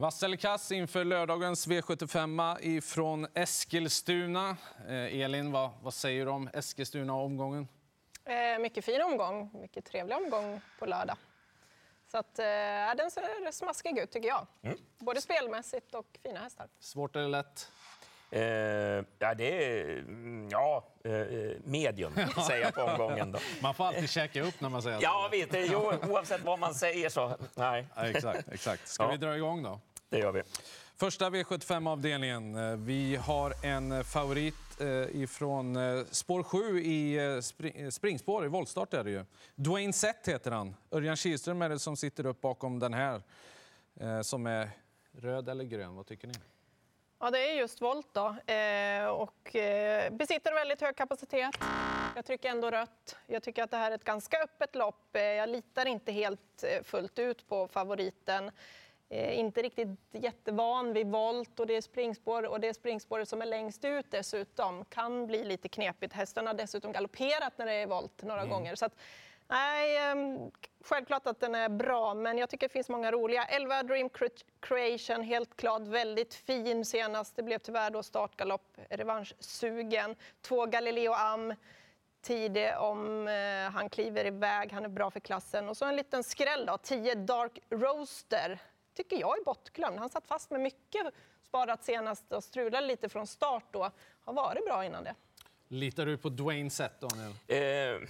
Vass eller kass inför lördagens V75 ifrån Eskilstuna. Eh, Elin, vad, vad säger du om Eskilstuna-omgången? Eh, mycket fin omgång, mycket trevlig omgång på lördag. Så att, eh, den ser smaskig ut tycker jag. Mm. Både spelmässigt och fina hästar. Svårt eller lätt? Eh, ja, det är mm, ja, eh, medium, säger jag på omgången. Då. Man får alltid käka upp när man säger Ja, visst. Jo, oavsett vad man säger så... Nej. Ja, exakt, exakt. Ska ja. vi dra igång då? Det gör vi. Första V75-avdelningen. Eh, vi har en favorit eh, ifrån eh, spår 7 i springspår, i voltstart är det ju. Dwayne Sett heter han. Örjan Kihlström är det som sitter upp bakom den här. Som är röd eller grön, vad tycker ni? Ja, det är just volt då. och besitter väldigt hög kapacitet. Jag trycker ändå rött. Jag tycker att det här är ett ganska öppet lopp. Jag litar inte helt fullt ut på favoriten. Eh, inte riktigt jättevan vid volt och det är springspår och det är springspåret som är längst ut dessutom. Kan bli lite knepigt. Hästen har dessutom galopperat när det är volt några mm. gånger. Så att, nej, eh, självklart att den är bra, men jag tycker det finns många roliga. 11 Dream Creation, helt klart väldigt fin senast. Det blev tyvärr då startgalopp, revanschsugen. Två Galileo Am tidig om eh, han kliver iväg, han är bra för klassen. Och så en liten skräll då, 10 Dark Roaster tycker jag är bortglömd. Han satt fast med mycket sparat senast och strulade lite från start då. Har varit bra innan det. Litar du på Dwayne Sett, Daniel? Eh,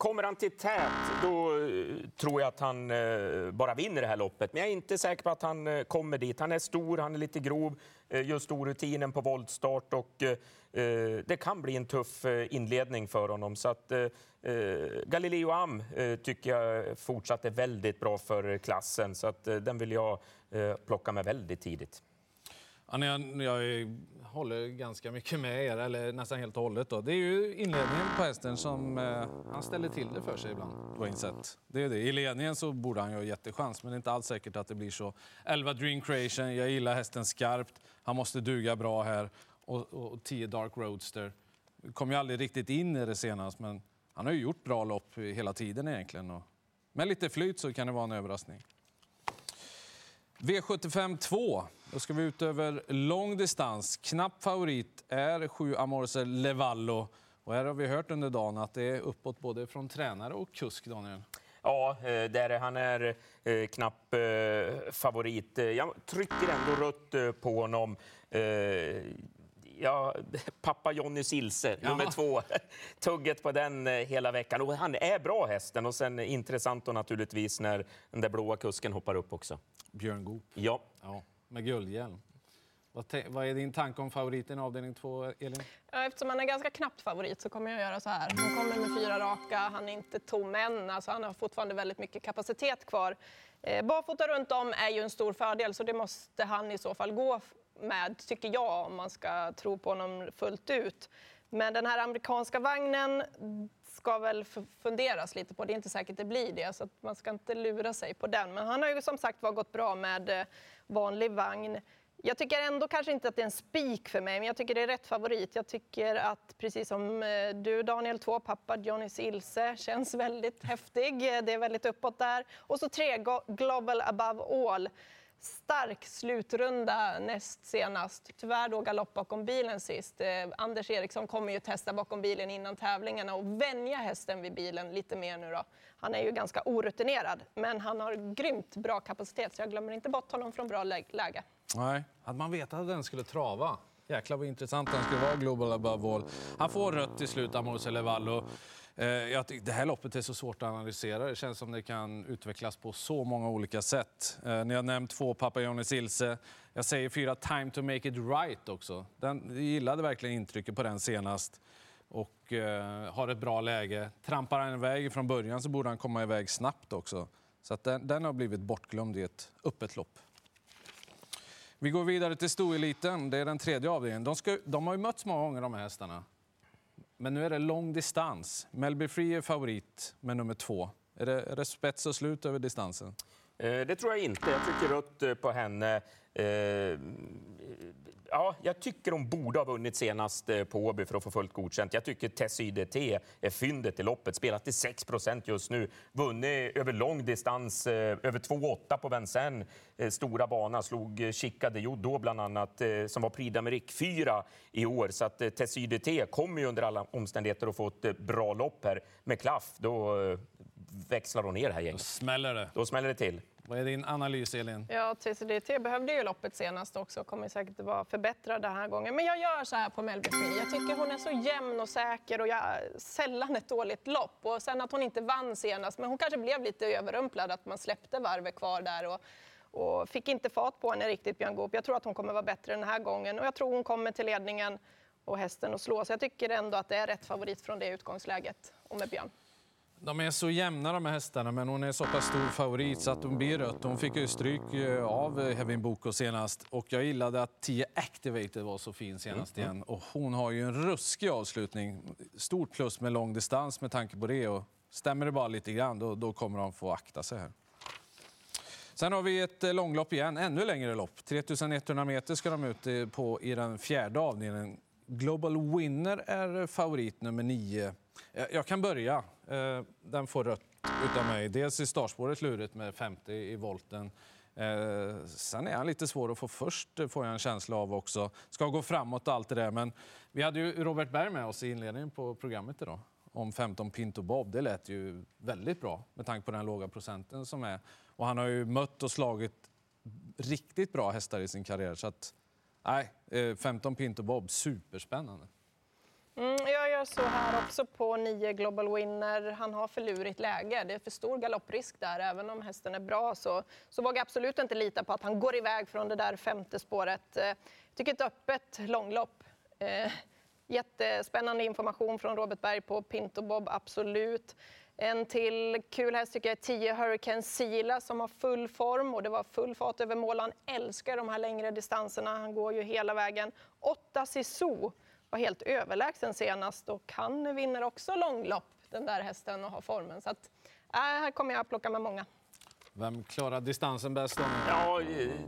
kommer han till tät, då eh, tror jag att han eh, bara vinner det här loppet. Men jag är inte säker på att han eh, kommer dit. Han är stor, han är lite grov, eh, just orutinen på voltstart och eh, eh, det kan bli en tuff eh, inledning för honom. Så att Eh, Galileo Am eh, tycker jag fortsatt är väldigt bra för klassen, så att, eh, den vill jag eh, plocka med väldigt tidigt. Ja, jag, jag håller ganska mycket med er, eller nästan helt och hållet. Då. Det är ju inledningen på hästen som eh, han ställer till det för sig ibland, På insett. Det är det. I ledningen så borde han ju ha jättechans, men det är inte alls säkert att det blir så. 11 Dream Creation, jag gillar hästen skarpt. Han måste duga bra här. Och, och 10 Dark Roadster. Kom ju aldrig riktigt in i det senast, men han har ju gjort bra lopp hela tiden egentligen. Och med lite flyt så kan det vara en överraskning. V75 2. Då ska vi ut över lång distans. Knapp favorit är 7 Amorse Levallo. Och här har vi hört under dagen att det är uppåt både från tränare och kusk, Daniel. Ja, eh, där han är eh, knapp eh, favorit. Jag trycker ändå rött på honom ja, pappa Jonny Silse, ja. nummer två. Tugget på den hela veckan. Och han är bra hästen och sen intressant och naturligtvis när den där blåa kusken hoppar upp också. Björn Goop. Ja. ja. Med guldhjälm. Vad är din tanke om favoriten i avdelning två, Elin? Eftersom han är ganska knappt favorit så kommer jag göra så här. Han kommer med fyra raka, han är inte tom än. Alltså han har fortfarande väldigt mycket kapacitet kvar. Eh, barfota runt om är ju en stor fördel, så det måste han i så fall gå med, tycker jag, om man ska tro på honom fullt ut. Men den här amerikanska vagnen ska väl funderas lite på. Det är inte säkert det blir det, så man ska inte lura sig på den. Men han har ju som sagt var gått bra med eh, vanlig vagn. Jag tycker ändå kanske inte att det är en spik för mig, men jag tycker det är rätt favorit. Jag tycker att, precis som eh, du Daniel, två pappa Johnny Silse känns väldigt häftig. Det är väldigt uppåt där. Och så tre, Global above all stark slutrunda näst senast. Tyvärr då galopp bakom bilen sist. Eh, Anders Eriksson kommer ju testa bakom bilen innan tävlingarna och vänja hästen vid bilen lite mer nu då. Han är ju ganska orutinerad, men han har grymt bra kapacitet så jag glömmer inte bort honom från bra läge. Nej, hade man vetat att den skulle trava Jäklar vad intressant den skulle vara, Global Above All. Han får rött till slut, Amor Levallo. Eh, jag tycker, det här loppet är så svårt att analysera. Det känns som det kan utvecklas på så många olika sätt. Eh, ni har nämnt två Papayonis Ilse. Jag säger fyra Time to make it right också. Den, gillade verkligen intrycket på den senast och eh, har ett bra läge. Trampar han iväg från början så borde han komma iväg snabbt också. Så att den, den har blivit bortglömd i ett öppet lopp. Vi går vidare till stoeliten. Det är den tredje avdelningen. De, ska, de har ju mötts många gånger, de här hästarna. Men nu är det lång distans. Melby Free är favorit med nummer två. Är det, är det spets och slut över distansen? Eh, det tror jag inte. Jag tycker rött eh, på henne. Eh, Ja, jag tycker hon borde ha vunnit senast eh, på Åby för att få fullt godkänt. Jag tycker Tessie DT är fyndet i loppet. Spelat till 6% just nu. Vunnit över lång distans, eh, över 2,8 på Vincennes eh, stora bana. Slog Chica de Jodo bland annat, som var Prix d'Amérique 4 i år. Så att Tessie DT kommer ju under alla omständigheter att få ett bra lopp här med klaff. Då växlar hon ner det här gänget. Då smäller det. Då smäller det till. Vad är din analys, Elin? Ja, TCDT behövde ju loppet senast också. och Kommer säkert vara förbättrad den här gången. Men jag gör så här på Melby Jag tycker hon är så jämn och säker och jag, sällan ett dåligt lopp. Och sen att hon inte vann senast, men hon kanske blev lite överrumplad att man släppte varvet kvar där. Och, och fick inte fart på henne riktigt, Björn Goop. Jag tror att hon kommer vara bättre den här gången och jag tror hon kommer till ledningen och hästen och slå. Så jag tycker ändå att det är rätt favorit från det utgångsläget och med Björn. De är så jämna de här hästarna, men hon är så pass stor favorit så att hon blir rött. Hon fick ju stryk eh, av eh, Hevin Boko senast och jag gillade att 10 Activated var så fin senast mm. igen. Och hon har ju en ruskig avslutning. Stort plus med lång distans med tanke på det. Och stämmer det bara lite grann, då, då kommer de få akta sig här. Sen har vi ett eh, långlopp igen, ännu längre lopp. 3100 meter ska de ut på i den fjärde avdelningen. Global Winner är favorit nummer 9. Jag kan börja. Eh, den får rött utav mig. Dels i startspåret lurigt med 50 i volten. Eh, sen är han lite svår att få först, eh, får jag en känsla av också. Ska gå framåt och allt det där. Men vi hade ju Robert Berg med oss i inledningen på programmet idag om 15 Pinto Bob. Det lät ju väldigt bra med tanke på den låga procenten som är. Och han har ju mött och slagit riktigt bra hästar i sin karriär. Så att, nej, eh, 15 Pinto Bob, superspännande. Mm, jag gör så här också på 9 Global Winner. Han har för lurigt läge. Det är för stor galopprisk där. Även om hästen är bra så, så vågar jag absolut inte lita på att han går iväg från det där femte spåret. Eh, jag tycker ett öppet långlopp. Eh, jättespännande information från Robert Berg på Pinto Bob, absolut. En till kul häst tycker jag är 10 Hurricane Sila som har full form och det var full fart över mål. Han älskar de här längre distanserna. Han går ju hela vägen. 8 Sisu var helt överlägsen senast och han vinner också långlopp, den där hästen, och har formen. Så att, äh, här kommer jag att plocka med många. Vem klarar distansen bäst? Då? Ja,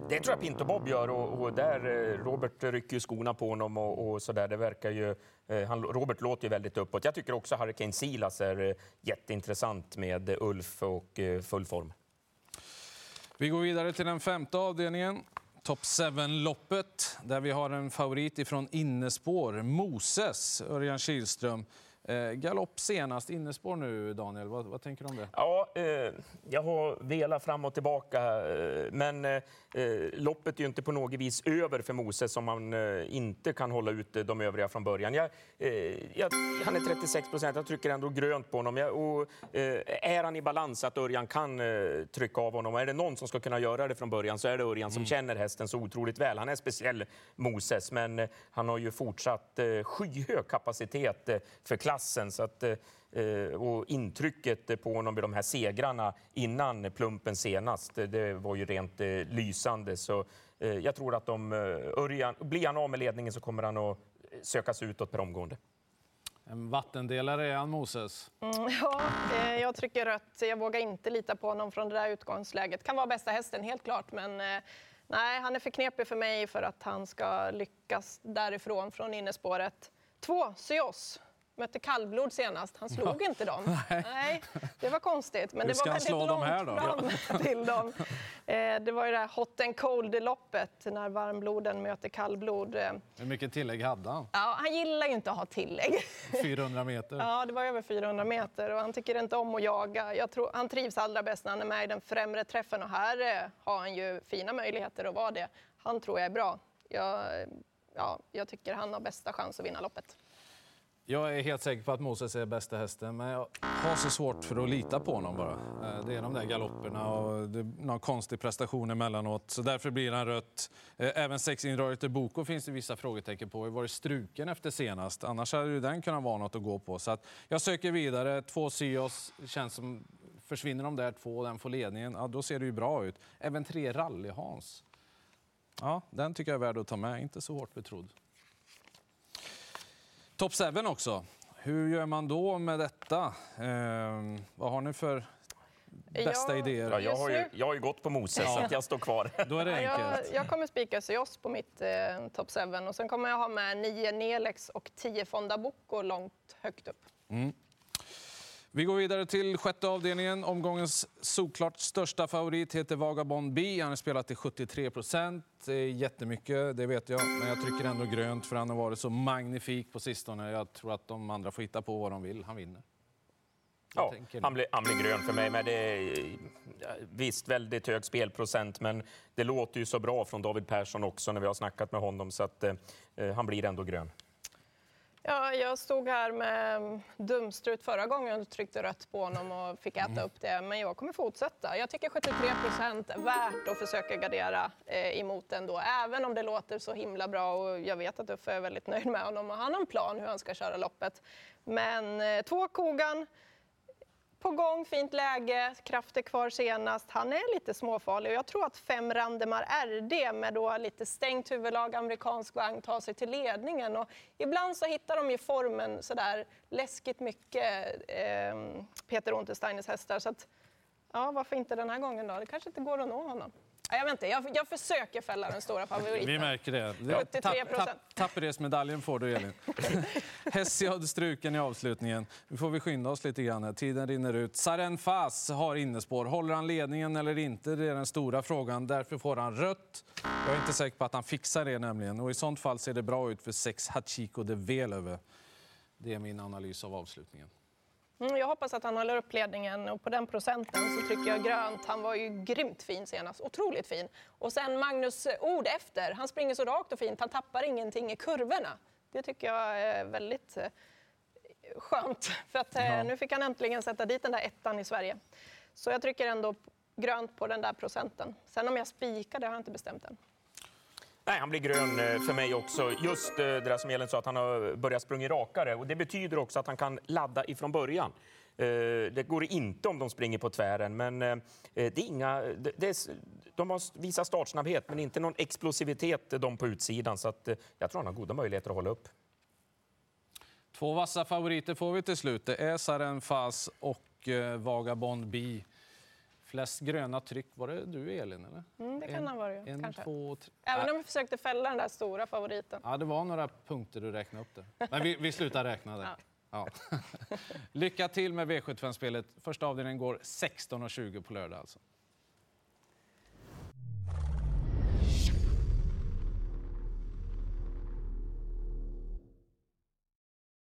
det tror jag Pinto Bob gör och, och där eh, Robert rycker ju skorna på honom och, och så där. Det verkar ju, eh, han, Robert låter ju väldigt uppåt. Jag tycker också Hurricane Silas är eh, jätteintressant med Ulf och full form. Vi går vidare till den femte avdelningen. Top 7-loppet där vi har en favorit ifrån innespår, Moses, Örjan Kihlström. Eh, galopp senast, innespår nu Daniel, vad, vad tänker du om det? Ja, eh, jag har velat fram och tillbaka, eh, men eh, loppet är inte på något vis över för Moses om man eh, inte kan hålla ut de övriga från början. Jag, eh, jag, han är 36 procent, jag trycker ändå grönt på honom. Jag, och, är han i balans att Örjan kan trycka av honom, och är det någon som ska kunna göra det från början så är det Örjan som mm. känner hästen så otroligt väl. Han är speciell Moses, men han har ju fortsatt skyhög kapacitet för klass klassen. Så att, eh, och intrycket på honom vid de här segrarna innan plumpen senast, det var ju rent eh, lysande. Så eh, jag tror att om Örjan, blir han av med ledningen så kommer han att sökas utåt per omgående. En vattendelare är han, Moses. Mm, ja, jag trycker rött. Jag vågar inte lita på honom från det där utgångsläget. Kan vara bästa hästen, helt klart, men nej, han är för knepig för mig för att han ska lyckas därifrån, från innespåret. Två, Syos mötte kallblod senast. Han slog ja. inte dem. Nej. Nej. det var konstigt. Men Hur det var väldigt långt här då? fram till dem. Eh, det var ju det här hot and cold-loppet när varmbloden möter kallblod. Eh. Hur mycket tillägg hade han? Ja, han gillar ju inte att ha tillägg. 400 meter? Ja, det var över 400 meter och han tycker inte om att jaga. Jag tror, han trivs allra bäst när han är med i den främre träffen och här eh, har han ju fina möjligheter att vara det. Han tror jag är bra. Jag, ja, jag tycker han har bästa chans att vinna loppet. Jag är helt säker på att Moses är bästa hästen, men jag har så svårt för att lita på honom bara. Eh, det är de där galopperna och det är någon konstig prestation emellanåt, så därför blir han rött. Eh, även sex Inröriter Boko finns det vissa frågetecken på. Har varit struken efter senast, annars hade ju den kunnat vara något att gå på. Så att jag söker vidare. Två Sios känns som försvinner de där två och den får ledningen, ja, då ser det ju bra ut. Även tre Rally-Hans. Ja, den tycker jag är värd att ta med, inte så hårt betrodd. Top 7 också. Hur gör man då med detta? Eh, vad har ni för bästa Ja. idéer. Ja, jag, har ju, jag har ju gått på Moses, Ja. så att jag står kvar. Då är det enkelt. Jag, jag kommer spika Ösios på mitt eh, top 7 och sen kommer jag ha med 9 Nelex och 10 Fonda Bocco långt högt upp. Vi går vidare till sjätte avdelningen. Omgångens såklart största favorit heter Vagabond B. Han har spelat till 73 procent. Det är jättemycket, det vet jag. Men jag trycker ändå grönt för han har varit så magnifik på sistone. Jag tror att de andra får hitta på vad de vill. Han vinner. Ja, han, blir, han blir grön för mig. Men det är, visst, väldigt hög spelprocent, men det låter ju så bra från David Persson också när vi har snackat med honom, så att eh, han blir ändå grön. Ja, jag stod här med dumstrut förra gången och tryckte rött på honom och fick äta upp det. Men jag kommer fortsätta. Jag tycker 73 procent är värt att försöka gardera eh, emot ändå. Även om det låter så himla bra och jag vet att Uffe är väldigt nöjd med honom och han har en plan hur han ska köra loppet. Men eh, två Kogan, på gång, fint läge, krafter kvar senast. Han är lite småfarlig och jag tror att fem Randemar RD med då lite stängt huvudlag, amerikansk vagn, tar sig till ledningen. Och ibland så hittar de ju formen sådär läskigt mycket, eh, Peter Untersteiners hästar. Så att, ja, varför inte den här gången då? Det kanske inte går att nå honom. Ja, jag vet inte, jag, jag försöker fälla den stora favoriten. Vi märker det. 73 procent. Tapperhetsmedaljen får du, Elin. Hesiod struken i avslutningen. Nu får vi skynda oss lite grann. här. Tiden rinner ut. Saren Fas har innespår. Håller han ledningen eller inte? Det är den stora frågan. Därför får han rött. Jag är inte säker på att han fixar det nämligen. Och i sånt fall ser det bra ut för sex Hachiko de Velöve. Det är min analys av avslutningen. Mm, jag hoppas att han håller upp ledningen och på den procenten så trycker jag grönt. Han var ju grymt fin senast, otroligt fin. Och sen Magnus ord efter, han springer så rakt och fint, han tappar ingenting i kurvorna. Det tycker jag är väldigt eh, skönt, för att eh, Ja. nu fick han äntligen sätta dit den där ettan i Sverige. Så jag trycker ändå grönt på den där procenten. Sen om jag spikar, det har jag inte bestämt än. Nej, han blir grön eh, för mig också. Just eh, det där som Elin sa, att han har börjat springa rakare. Och det betyder också att han kan ladda ifrån början. Eh, det går inte om de springer på tvären, men det är inga... det- är, de har visat startsnabbhet, men inte någon explosivitet de på utsidan. Så att, jag tror han har goda möjligheter att hålla upp. Två vassa favoriter får vi till slut. Det är Saren Fas och Vagabond Bee. Flest gröna tryck. Var det du, Elin? Eller? Mm, det kan En- han vara ju, En, kanske. två, tre. Även om jag försökte fälla den där stora favoriten. Ja, det var några punkter du räknade upp där. Men vi, vi slutar räkna där. Ja. Lycka till med V75-spelet. Första avdelningen går 16.20 på lördag alltså.